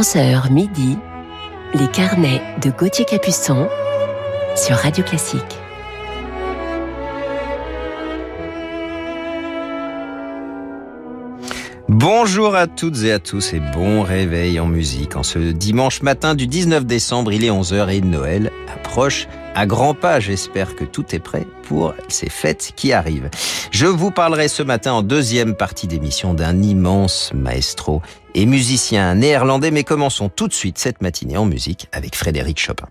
11h midi, les carnets de Gauthier Capuçon sur Radio Classique. Bonjour à toutes et à tous et bon réveil en musique. En ce dimanche matin du 19 décembre, il est 11h et Noël approche à grands pas. J'espère que tout est prêt pour ces fêtes qui arrivent. Je vous parlerai ce matin en deuxième partie d'émission d'un immense maestro et musicien néerlandais, mais commençons tout de suite cette matinée en musique avec Frédéric Chopin.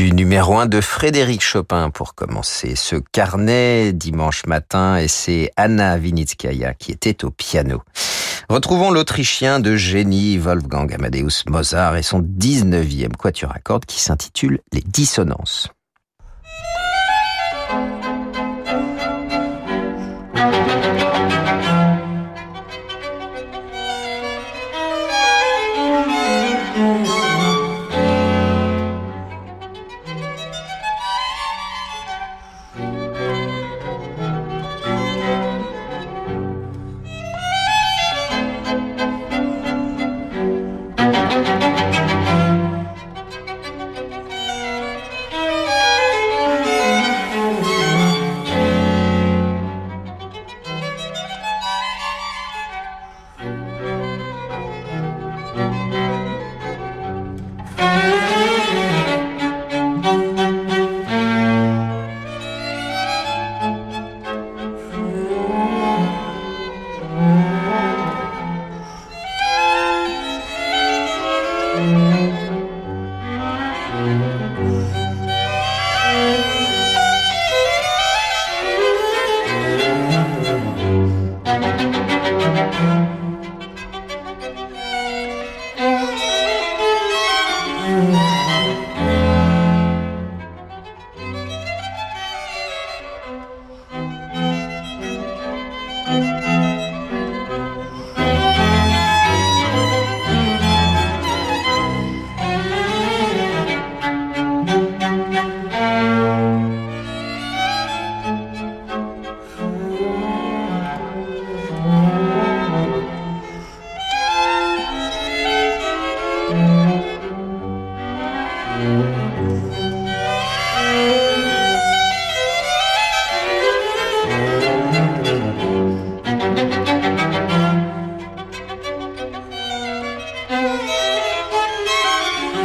Numéro un de Frédéric Chopin pour commencer ce carnet dimanche matin et c'est Anna Vinitskaya qui était au piano. Retrouvons l'Autrichien de génie Wolfgang Amadeus Mozart et son 19e quatuor à cordes qui s'intitule Les dissonances.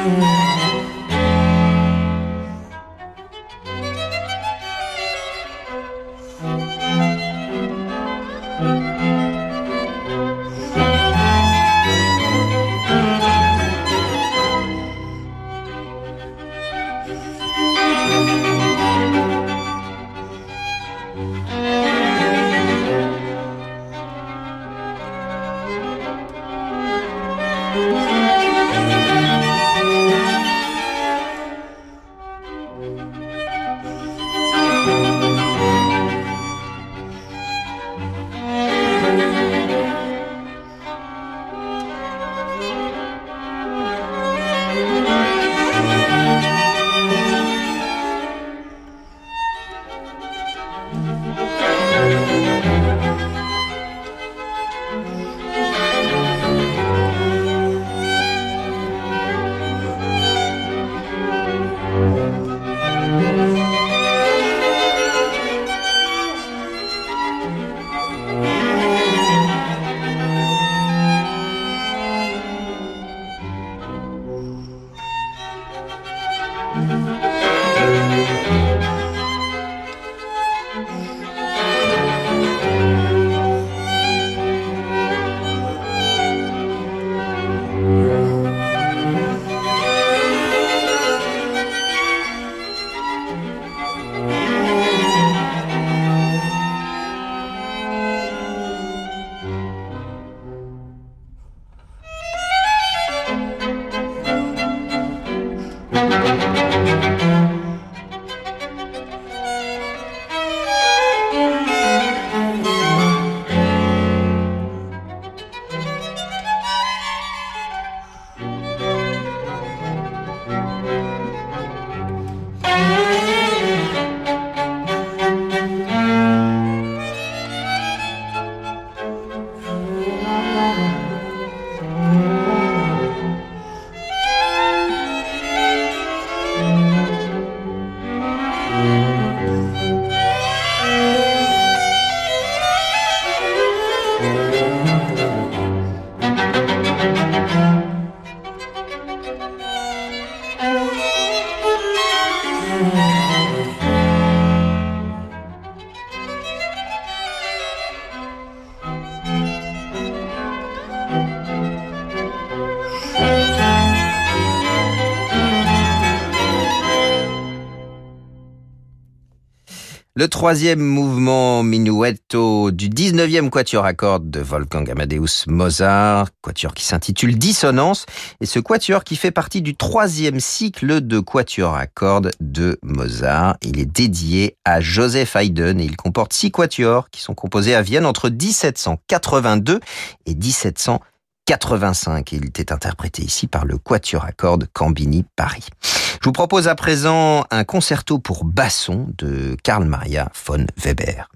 Yeah. Troisième mouvement minuetto du 19e quatuor à cordes de Wolfgang Amadeus Mozart, quatuor qui s'intitule Dissonance, et ce quatuor qui fait partie du troisième cycle de quatuor à cordes de Mozart. Il est dédié à Joseph Haydn et il comporte six quatuors qui sont composés à Vienne entre 1782 et 1700. 85 il était interprété ici par le Quatuor à cordes Cambini Paris. Je vous propose à présent un concerto pour basson de Karl Maria von Weber.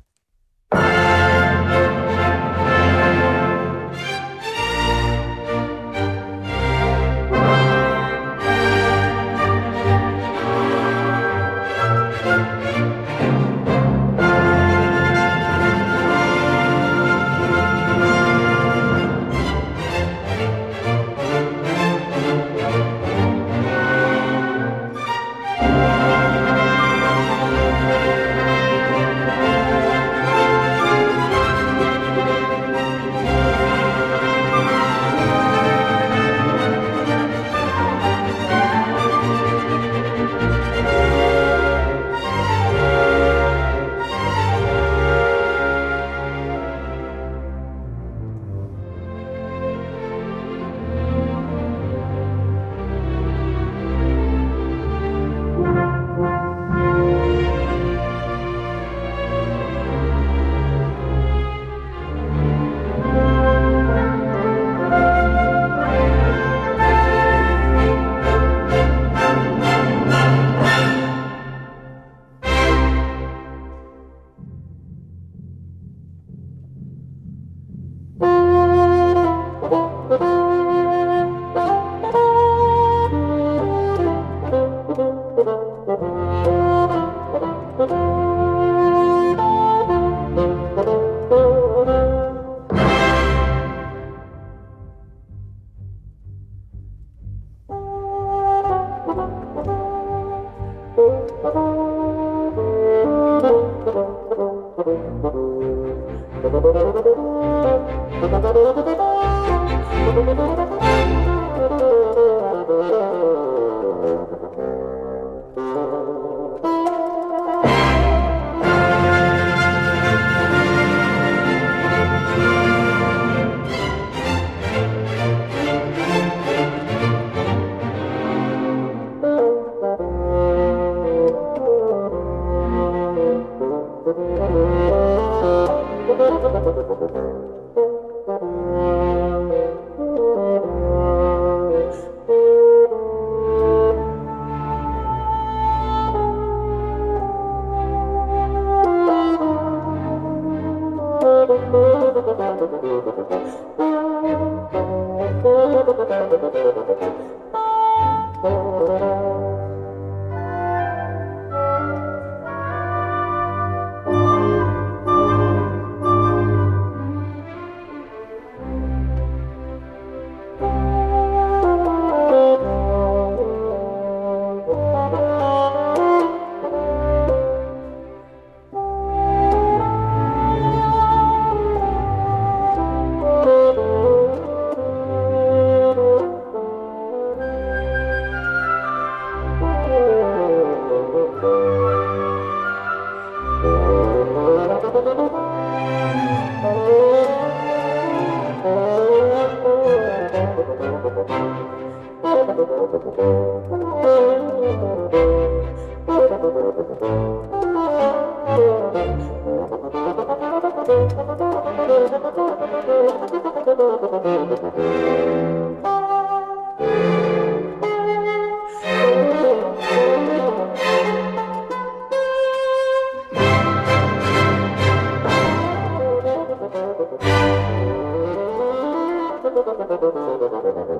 どどどどどどどど。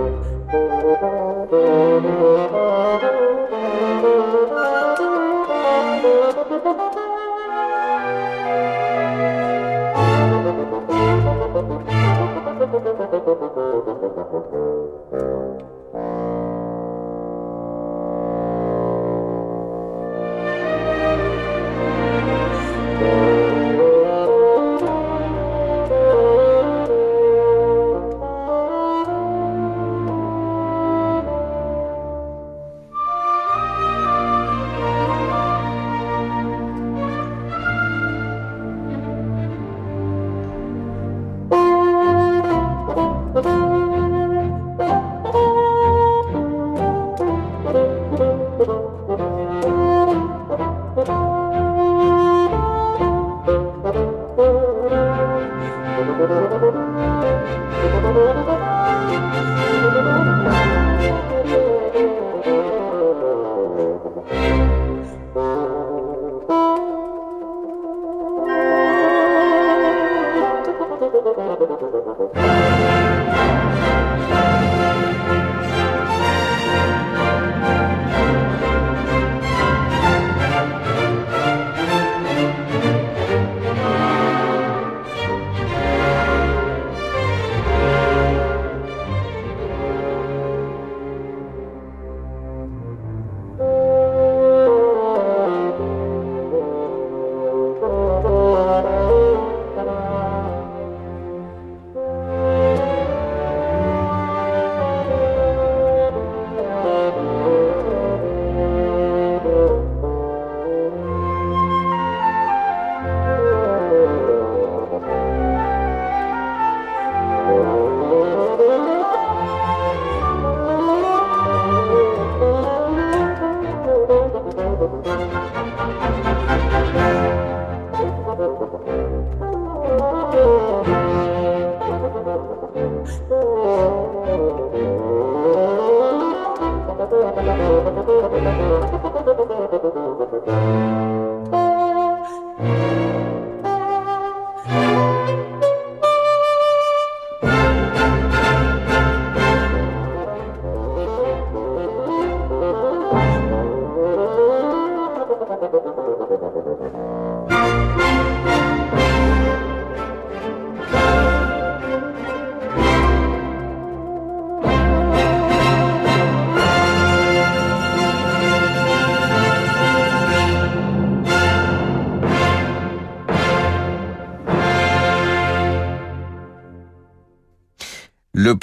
Le Oh.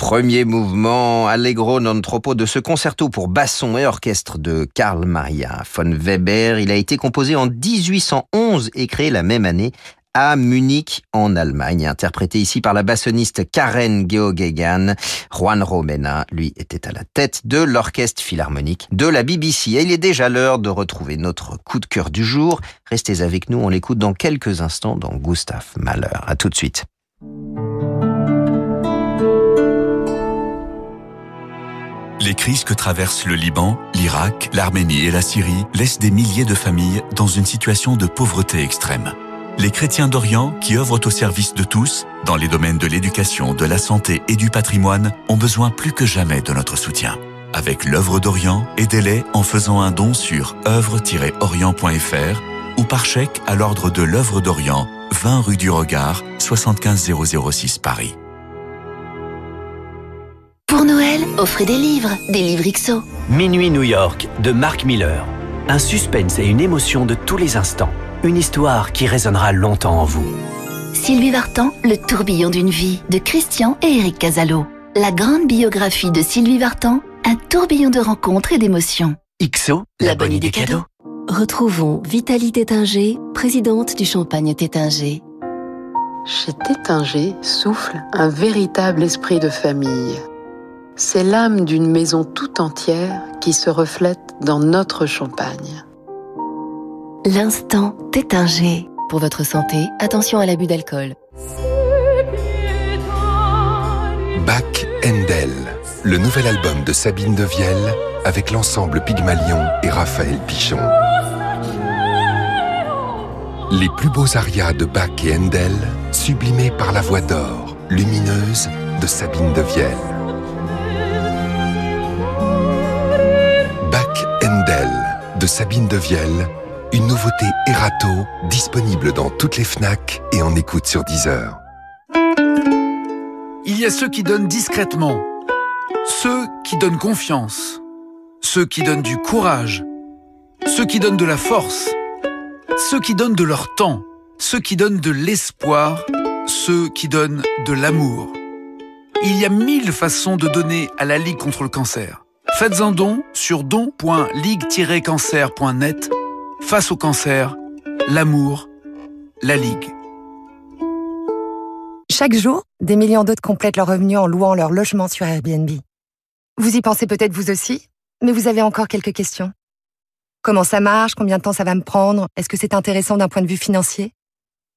Premier mouvement Allegro non troppo de ce concerto pour basson et orchestre de Karl Maria von Weber, il a été composé en 1811 et créé la même année à Munich en Allemagne, interprété ici par la bassoniste Karen Geoghegan. Juan Romena, lui, était à la tête de l'orchestre philharmonique de la BBC. Et il est déjà l'heure de retrouver notre coup de cœur du jour. Restez avec nous, on l'écoute dans quelques instants dans Gustav Mahler. À tout de suite. Les crises que traversent le Liban, l'Irak, l'Arménie et la Syrie laissent des milliers de familles dans une situation de pauvreté extrême. Les chrétiens d'Orient, qui œuvrent au service de tous, dans les domaines de l'éducation, de la santé et du patrimoine, ont besoin plus que jamais de notre soutien. Avec l'œuvre d'Orient, aidez-les en faisant un don sur œuvre-orient.fr ou par chèque à l'ordre de l'œuvre d'Orient, 20 rue du Regard, 75006 Paris. Pour Noël, offrez des livres, des livres XO. Minuit New York de Mark Miller. Un suspense et une émotion de tous les instants. Une histoire qui résonnera longtemps en vous. Sylvie Vartan, Le tourbillon d'une vie de Christian et Eric Casalo. La grande biographie de Sylvie Vartan, un tourbillon de rencontres et d'émotions. XO, la, bonne idée cadeau. Retrouvons Vitalie Tétinger, présidente du Champagne Tétinger. Chez Tétinger souffle un véritable esprit de famille. C'est l'âme d'une maison tout entière qui se reflète dans notre champagne. L'instant Tétinger. Pour votre santé, attention à l'abus d'alcool. Bac Endel, le nouvel album de Sabine Devielle avec l'ensemble Pygmalion et Raphaël Pichon. Les plus beaux arias de Bach et Handel, sublimés par la voix d'or, lumineuse de Sabine Devielle. De Sabine Devielle, une nouveauté Erato disponible dans toutes les FNAC et en écoute sur Deezer. Il y a ceux qui donnent discrètement, ceux qui donnent confiance, ceux qui donnent du courage, ceux qui donnent de la force ceux qui donnent de leur temps, ceux qui donnent de l'espoir, ceux qui donnent de l'amour. Il y a mille façons de donner à la Ligue contre le cancer. Faites un don sur don.ligue-cancer.net. Face au cancer, l'amour, la Ligue. Chaque jour, des millions d'autres complètent leur revenu en louant leur logement sur Airbnb. Vous y pensez peut-être vous aussi, mais vous avez encore quelques questions. Comment ça marche? Combien de temps ça va me prendre? Est-ce que c'est intéressant d'un point de vue financier?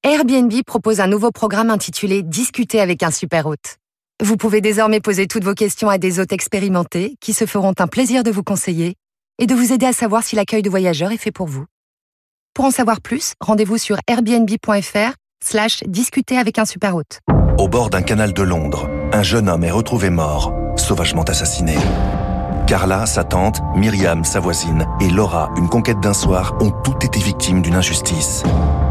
Airbnb propose un nouveau programme intitulé Discuter avec un super hôte. Vous pouvez désormais poser toutes vos questions à des hôtes expérimentés qui se feront un plaisir de vous conseiller et de vous aider à savoir si l'accueil de voyageurs est fait pour vous. Pour en savoir plus, rendez-vous sur airbnb.fr slash discuter avec un super hôte. Au bord d'un canal de Londres, un jeune homme est retrouvé mort, sauvagement assassiné. Carla, sa tante, Myriam, sa voisine, et Laura, une conquête d'un soir, ont toutes été victimes d'une injustice.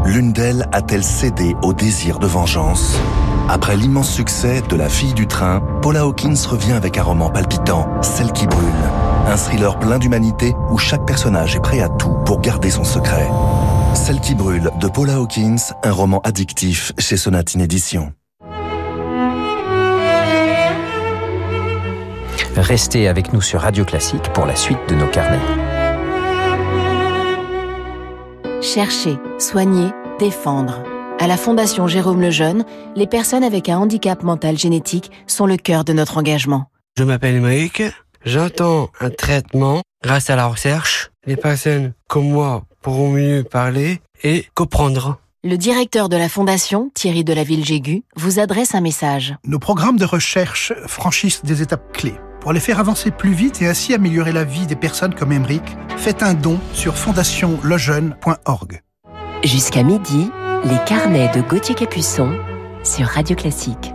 L'une d'elles a-t-elle cédé au désir de vengeance? Après l'immense succès de La fille du train, Paula Hawkins revient avec un roman palpitant, Celle qui brûle. Un thriller plein d'humanité où chaque personnage est prêt à tout pour garder son secret. Celle qui brûle de Paula Hawkins, un roman addictif chez Sonatine Édition. Restez avec nous sur Radio Classique pour la suite de nos carnets. Chercher, soigner, défendre. À la Fondation Jérôme Lejeune, les personnes avec un handicap mental génétique sont le cœur de notre engagement. Je m'appelle Émeric. J'entends un traitement grâce à la recherche. Les personnes comme moi pourront mieux parler et comprendre. Le directeur de la Fondation, Thierry de la Ville-Jégu, vous adresse un message. Nos programmes de recherche franchissent des étapes clés. Pour les faire avancer plus vite et ainsi améliorer la vie des personnes comme Emmerich, faites un don sur fondationlejeune.org. Jusqu'à midi, les carnets de Gauthier Capuçon sur Radio Classique.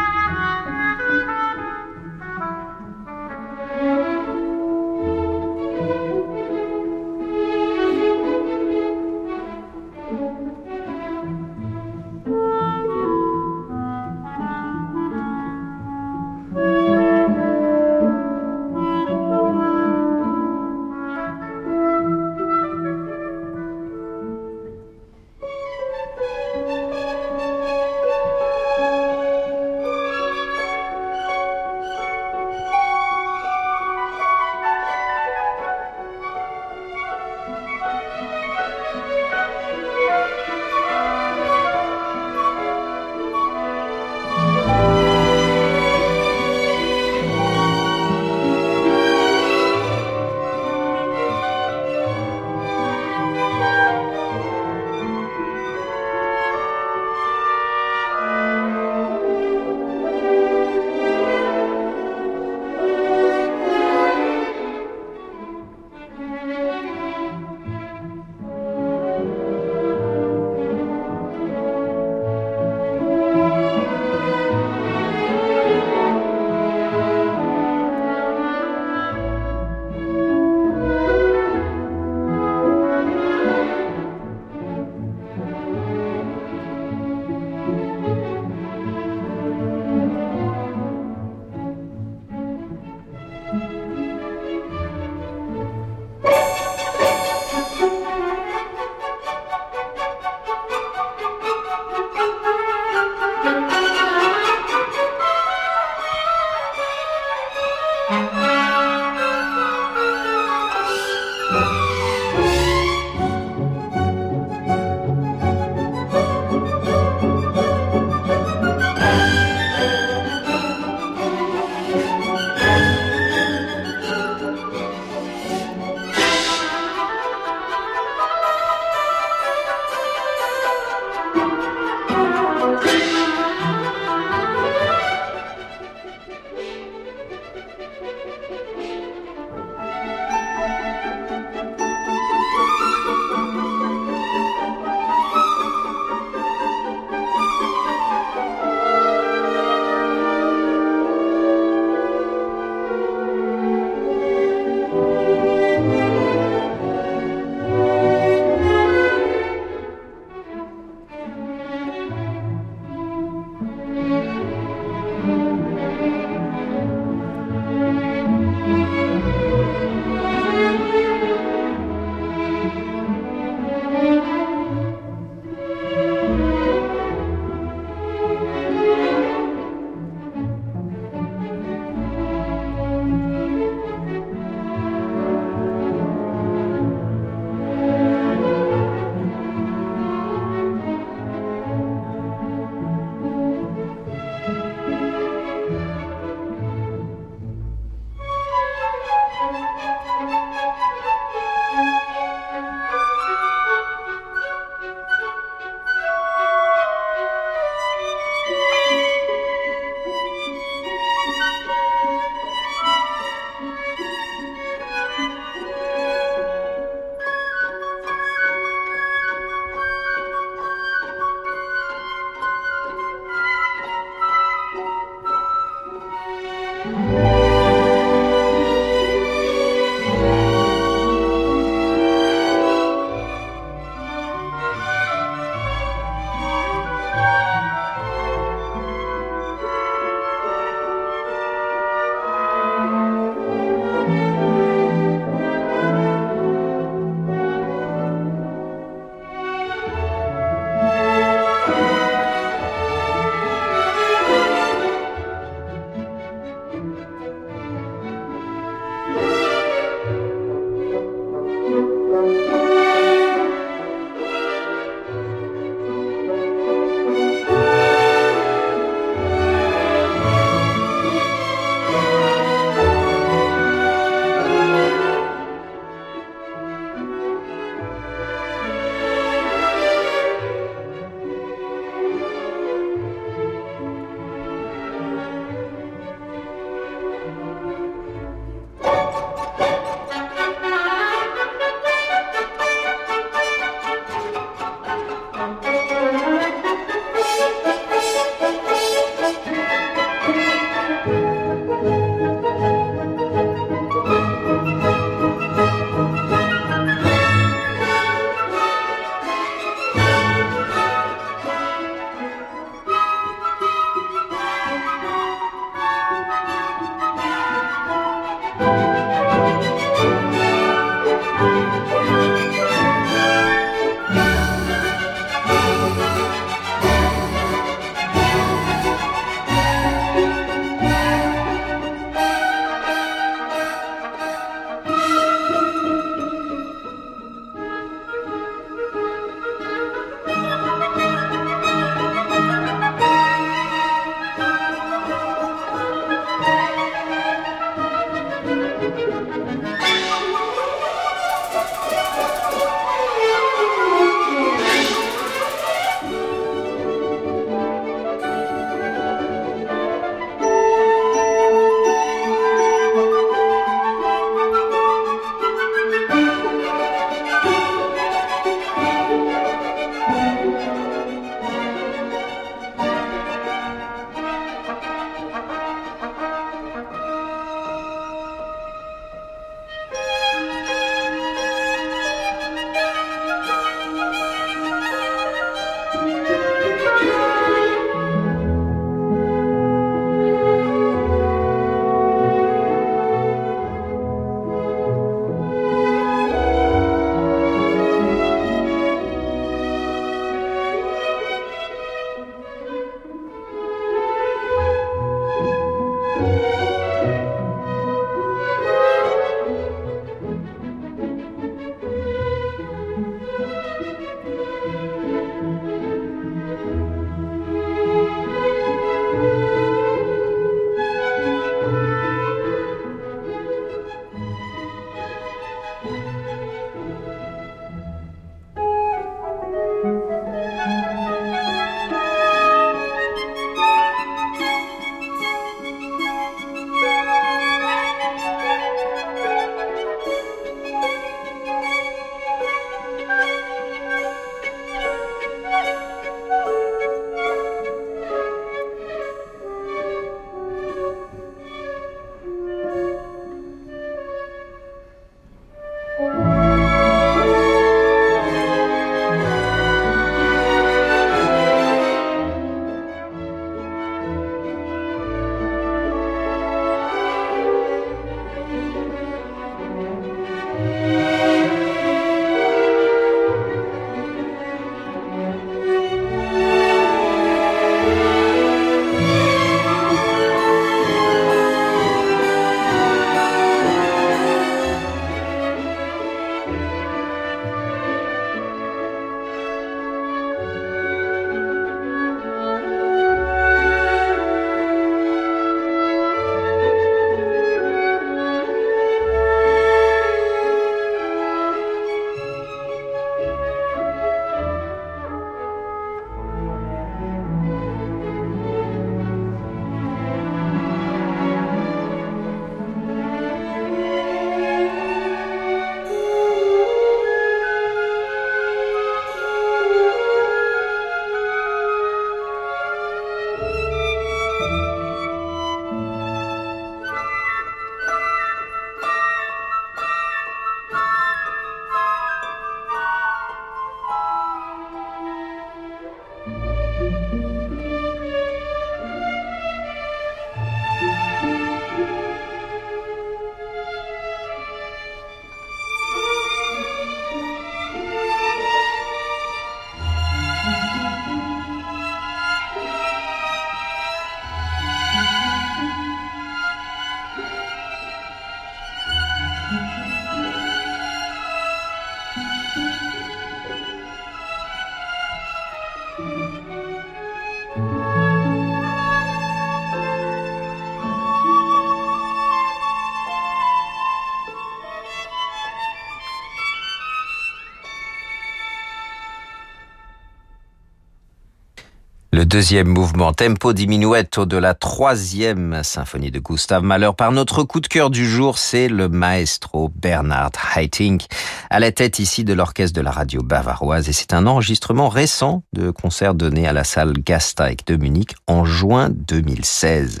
Deuxième mouvement, tempo diminuetto de la troisième symphonie de Gustav Mahler. Par notre coup de cœur du jour, c'est le maestro Bernard Haitink, à la tête ici de l'orchestre de la radio bavaroise. Et c'est un enregistrement récent de concert donné à la salle Gasteig de Munich en juin 2016.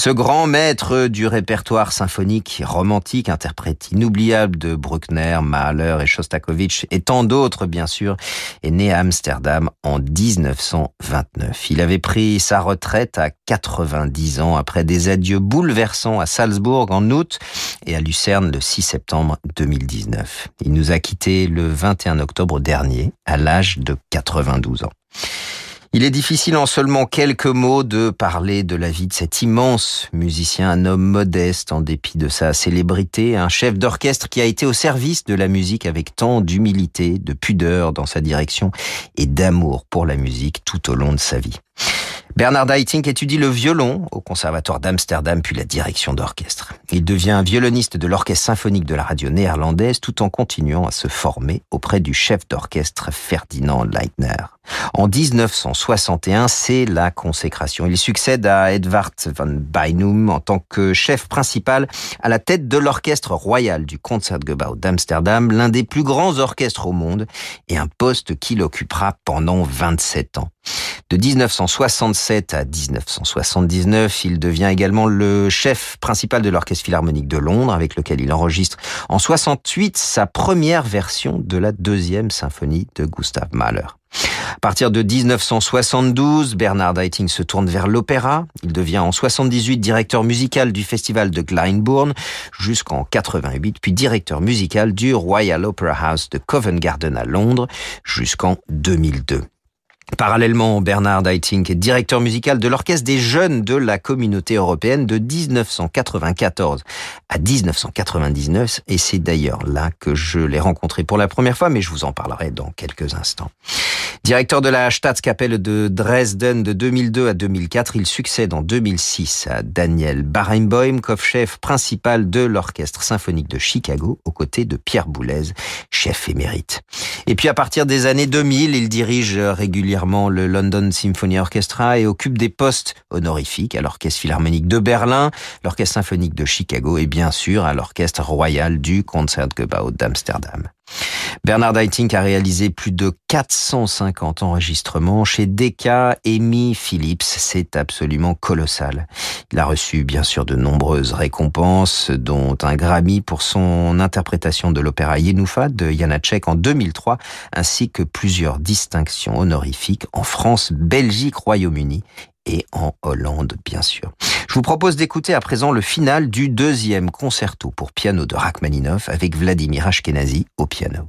Ce grand maître du répertoire symphonique romantique, interprète inoubliable de Bruckner, Mahler et Shostakovich, et tant d'autres bien sûr, est né à Amsterdam en 1929. Il avait pris sa retraite à 90 ans après des adieux bouleversants à Salzbourg en août et à Lucerne le 6 septembre 2019. Il nous a quittés le 21 octobre dernier à l'âge de 92 ans. Il est difficile en seulement quelques mots de parler de la vie de cet immense musicien, un homme modeste en dépit de sa célébrité, un chef d'orchestre qui a été au service de la musique avec tant d'humilité, de pudeur dans sa direction et d'amour pour la musique tout au long de sa vie. Bernard Haitink étudie le violon au Conservatoire d'Amsterdam puis la direction d'orchestre. Il devient violoniste de l'Orchestre symphonique de la radio néerlandaise tout en continuant à se former auprès du chef d'orchestre Ferdinand Leitner. En 1961, c'est la consécration. Il succède à Edvard van Beinum en tant que chef principal à la tête de l'orchestre royal du Concertgebouw d'Amsterdam, l'un des plus grands orchestres au monde et un poste qu'il occupera pendant 27 ans. De 1967 à 1979, il devient également le chef principal de l'Orchestre Philharmonique de Londres, avec lequel il enregistre en 68 sa première version de la deuxième symphonie de Gustav Mahler. À partir de 1972, Bernard Haitink se tourne vers l'opéra. Il devient en 78 directeur musical du festival de Glyndebourne jusqu'en 88, puis directeur musical du Royal Opera House de Covent Garden à Londres jusqu'en 2002. Parallèlement, Bernard Haitink est directeur musical de l'Orchestre des Jeunes de la Communauté Européenne de 1994 à 1999 et c'est d'ailleurs là que je l'ai rencontré pour la première fois, mais je vous en parlerai dans quelques instants. Directeur de la Staatskapelle de Dresden de 2002 à 2004, il succède en 2006 à Daniel Barenboim, chef principal de l'Orchestre symphonique de Chicago, aux côtés de Pierre Boulez, chef émérite. Et puis à partir des années 2000, il dirige régulièrement le London Symphony Orchestra et occupe des postes honorifiques à l'Orchestre Philharmonique de Berlin, l'Orchestre symphonique de Chicago et bien sûr à l'Orchestre royal du Concertgebouw d'Amsterdam. Bernard Haitink a réalisé plus de 450 enregistrements chez Decca, Amy Philips. C'est absolument colossal. Il a reçu bien sûr de nombreuses récompenses, dont un Grammy pour son interprétation de l'opéra Yenoufa de Janacek en 2003, ainsi que plusieurs distinctions honorifiques en France, Belgique, Royaume-Uni et en Hollande, bien sûr. Je vous propose d'écouter à présent le final du deuxième concerto pour piano de Rachmaninoff avec Vladimir Ashkenazi au piano.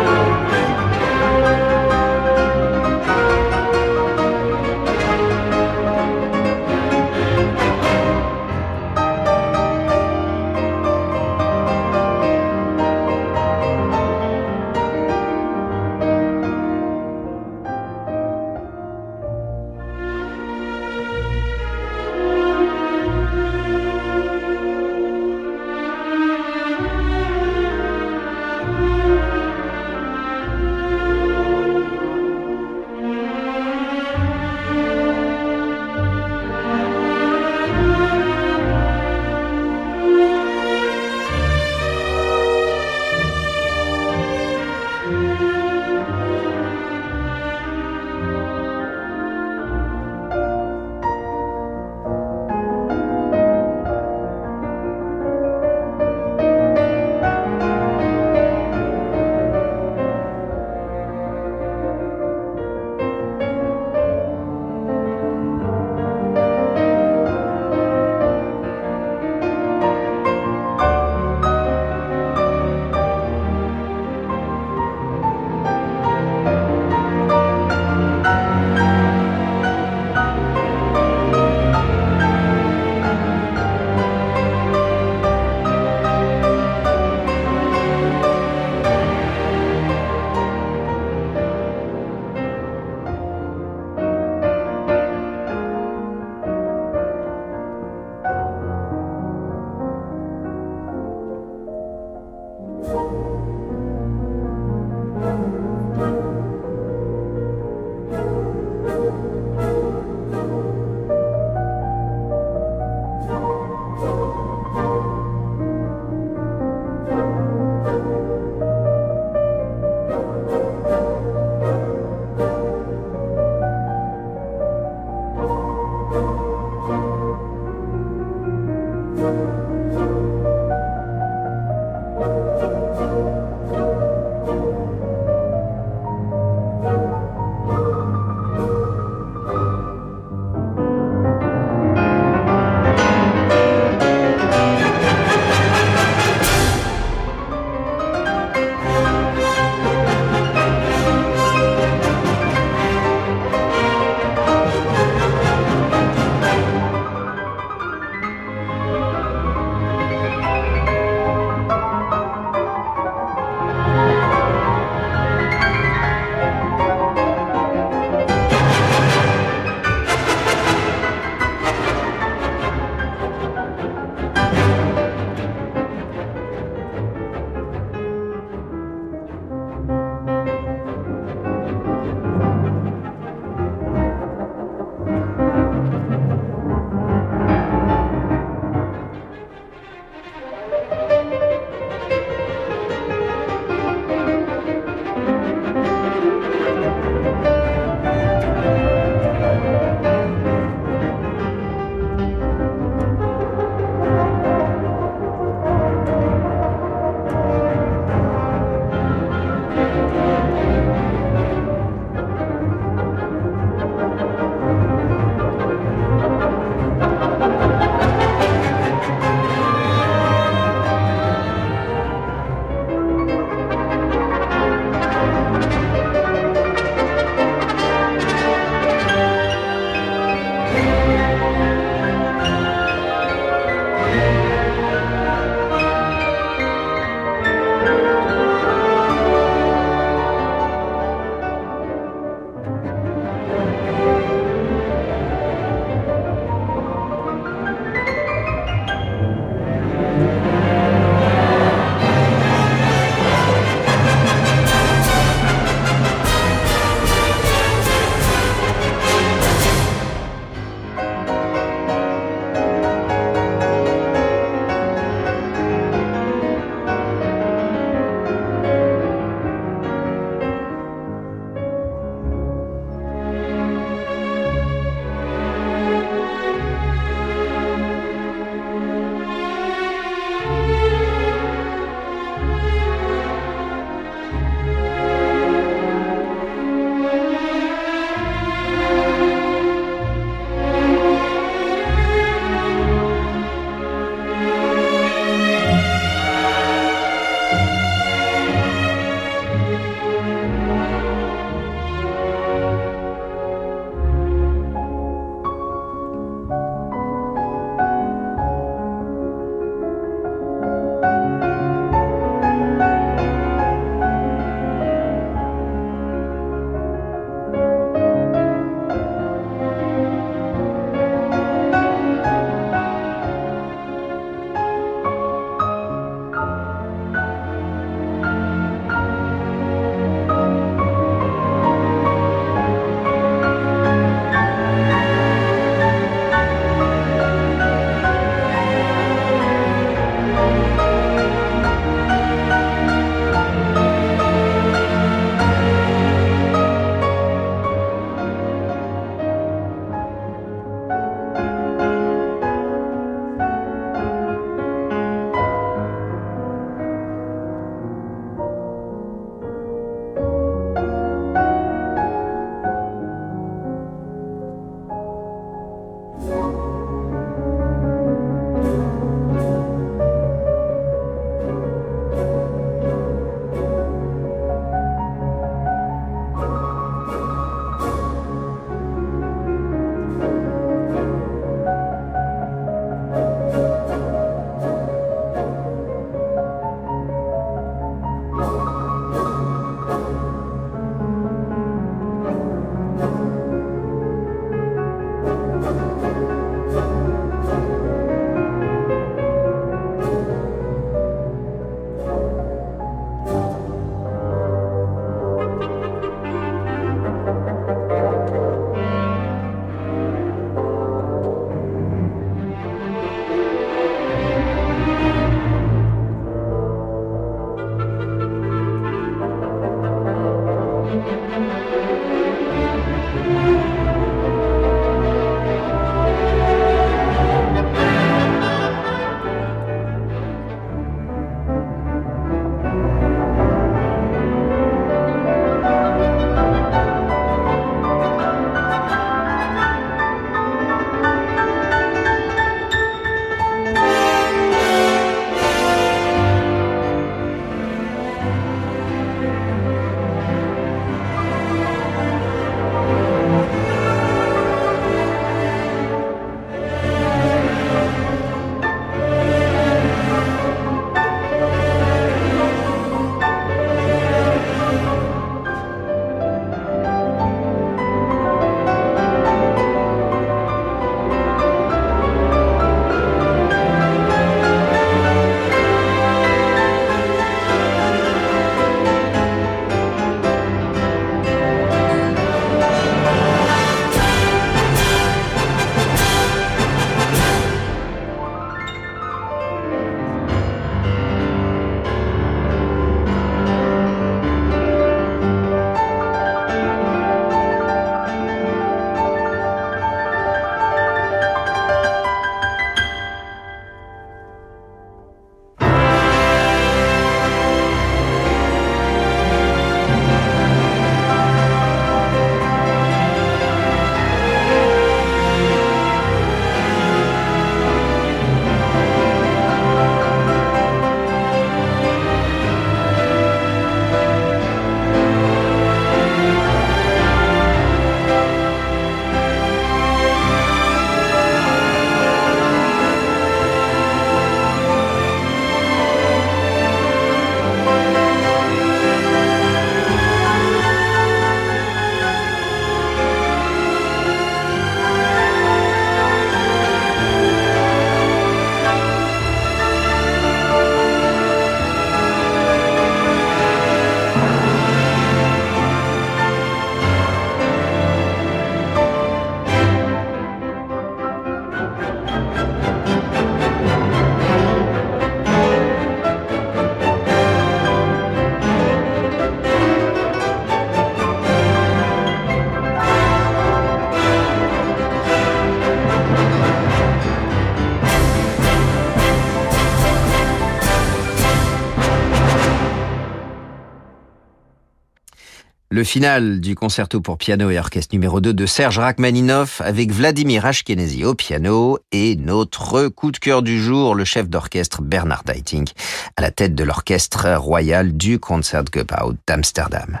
Le final du concerto pour piano et orchestre numéro 2 de Serge Rachmaninoff avec Vladimir Ashkenazy au piano et notre coup de cœur du jour, le chef d'orchestre Bernard Haitink à la tête de l'orchestre royal du Concertgebouw d'Amsterdam.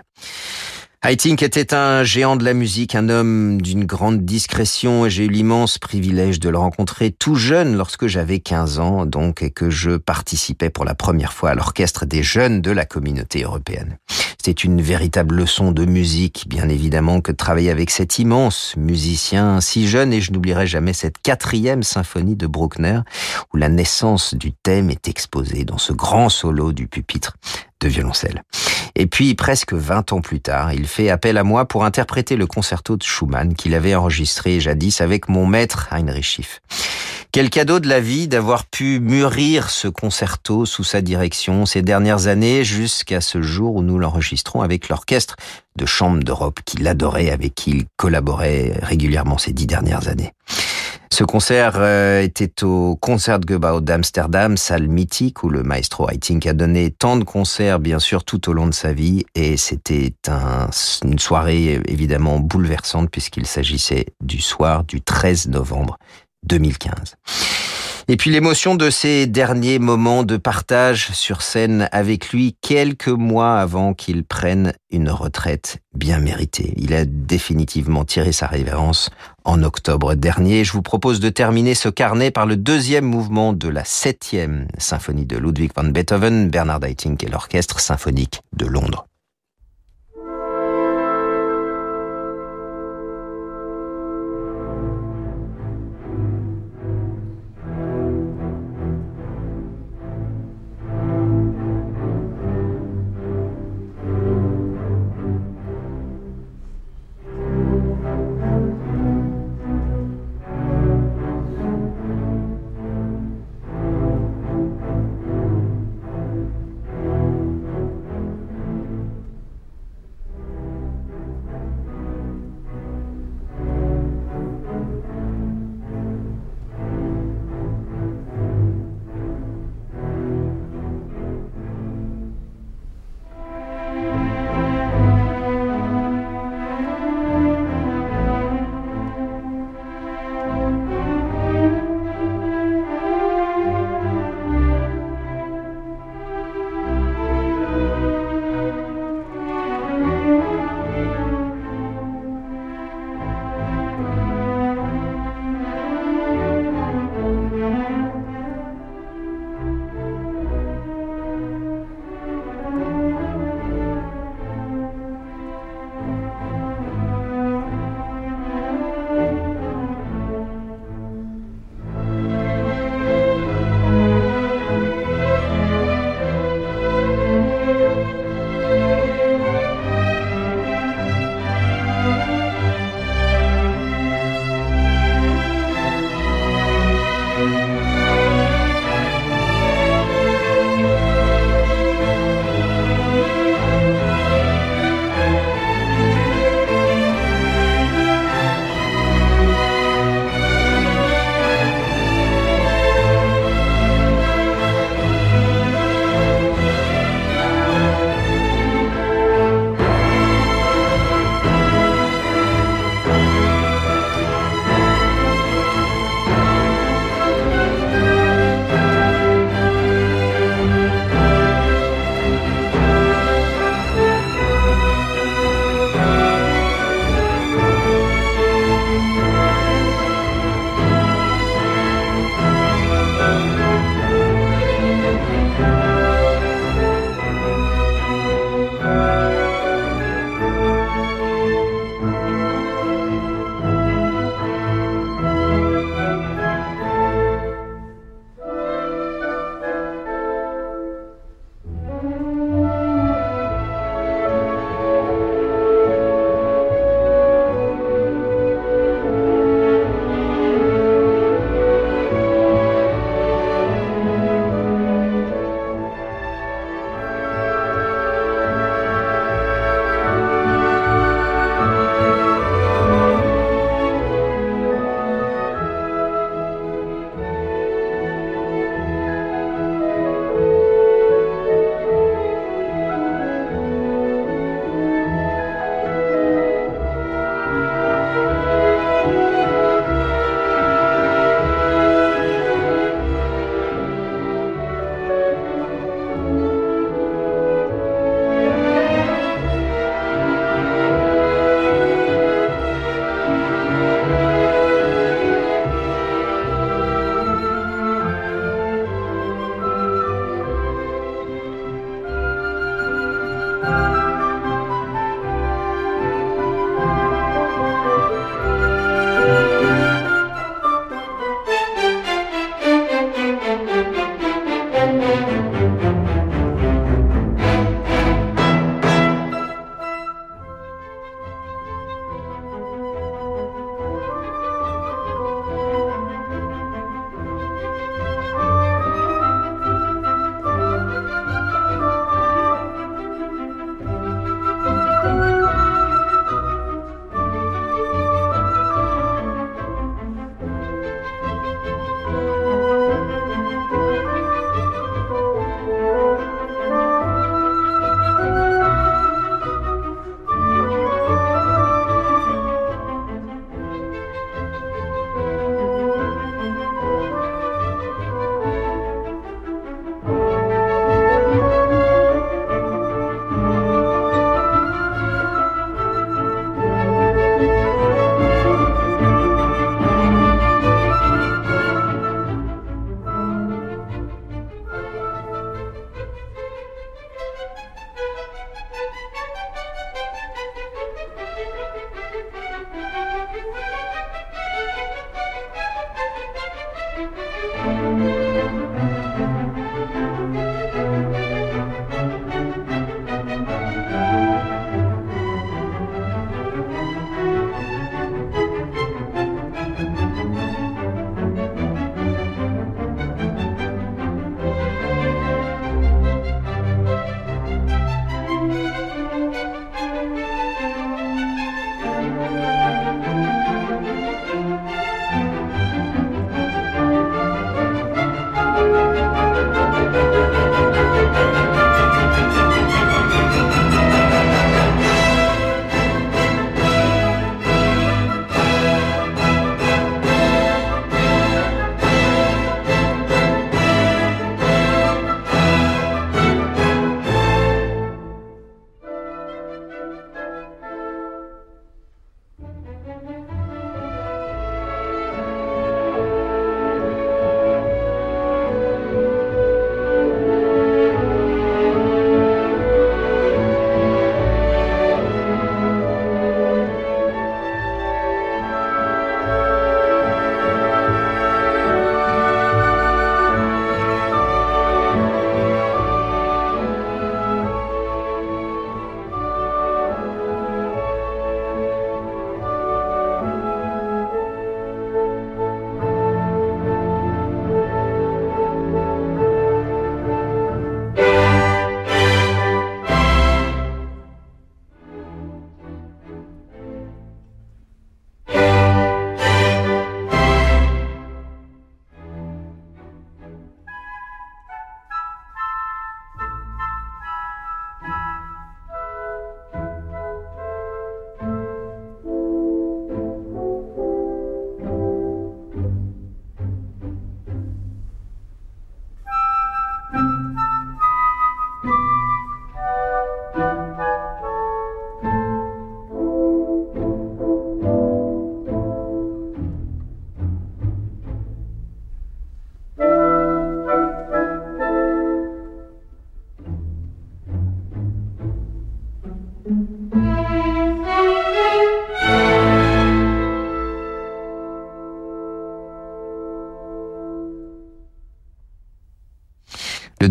Haitink était un géant de la musique, un homme d'une grande discrétion et j'ai eu l'immense privilège de le rencontrer tout jeune lorsque j'avais 15 ans donc et que je participais pour la première fois à l'orchestre des jeunes de la communauté européenne. C'est une véritable leçon de musique, bien évidemment, que de travailler avec cet immense musicien si jeune et je n'oublierai jamais cette quatrième symphonie de Bruckner où la naissance du thème est exposée dans ce grand solo du pupitre de violoncelle. Et puis, presque 20 ans plus tard, il fait appel à moi pour interpréter le concerto de Schumann qu'il avait enregistré jadis avec mon maître Heinrich Schiff. Quel cadeau de la vie d'avoir pu mûrir ce concerto sous sa direction ces dernières années jusqu'à ce jour où nous l'enregistrons avec l'orchestre de chambre d'Europe qu'il adorait, avec qui il collaborait régulièrement ces dix dernières années. Ce concert euh, était au Concertgebouw d'Amsterdam, salle mythique où le maestro Haitink a donné tant de concerts, bien sûr, tout au long de sa vie. Et c'était un, une soirée évidemment bouleversante puisqu'il s'agissait du soir du 13 novembre 2015. Et puis l'émotion de ces derniers moments de partage sur scène avec lui quelques mois avant qu'il prenne une retraite bien méritée. Il a définitivement tiré sa révérence en octobre dernier. Je vous propose de terminer ce carnet par le deuxième mouvement de la septième symphonie de Ludwig van Beethoven, Bernard Haitink et l'Orchestre symphonique de Londres.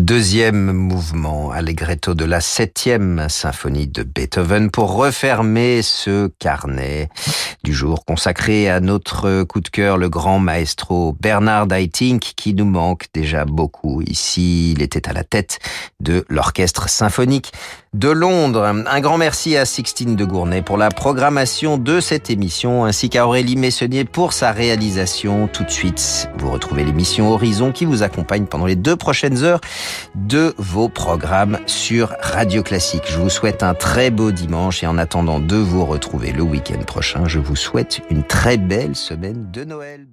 Deuxième mouvement allegretto de la septième symphonie de Beethoven pour refermer ce carnet du jour consacré à notre coup de cœur, le grand maestro Bernard Haitink, qui nous manque déjà beaucoup. Ici, il était à la tête de l'orchestre symphonique de Londres. Un grand merci à Sixtine de Gournay pour la programmation de cette émission, ainsi qu'à Aurélie Messonnier pour sa réalisation. Tout de suite, vous retrouvez l'émission Horizon qui vous accompagne pendant les deux prochaines heures de vos programmes sur Radio Classique. Je vous souhaite un très beau dimanche et en attendant de vous retrouver le week-end prochain, je vous souhaite une très belle semaine de Noël.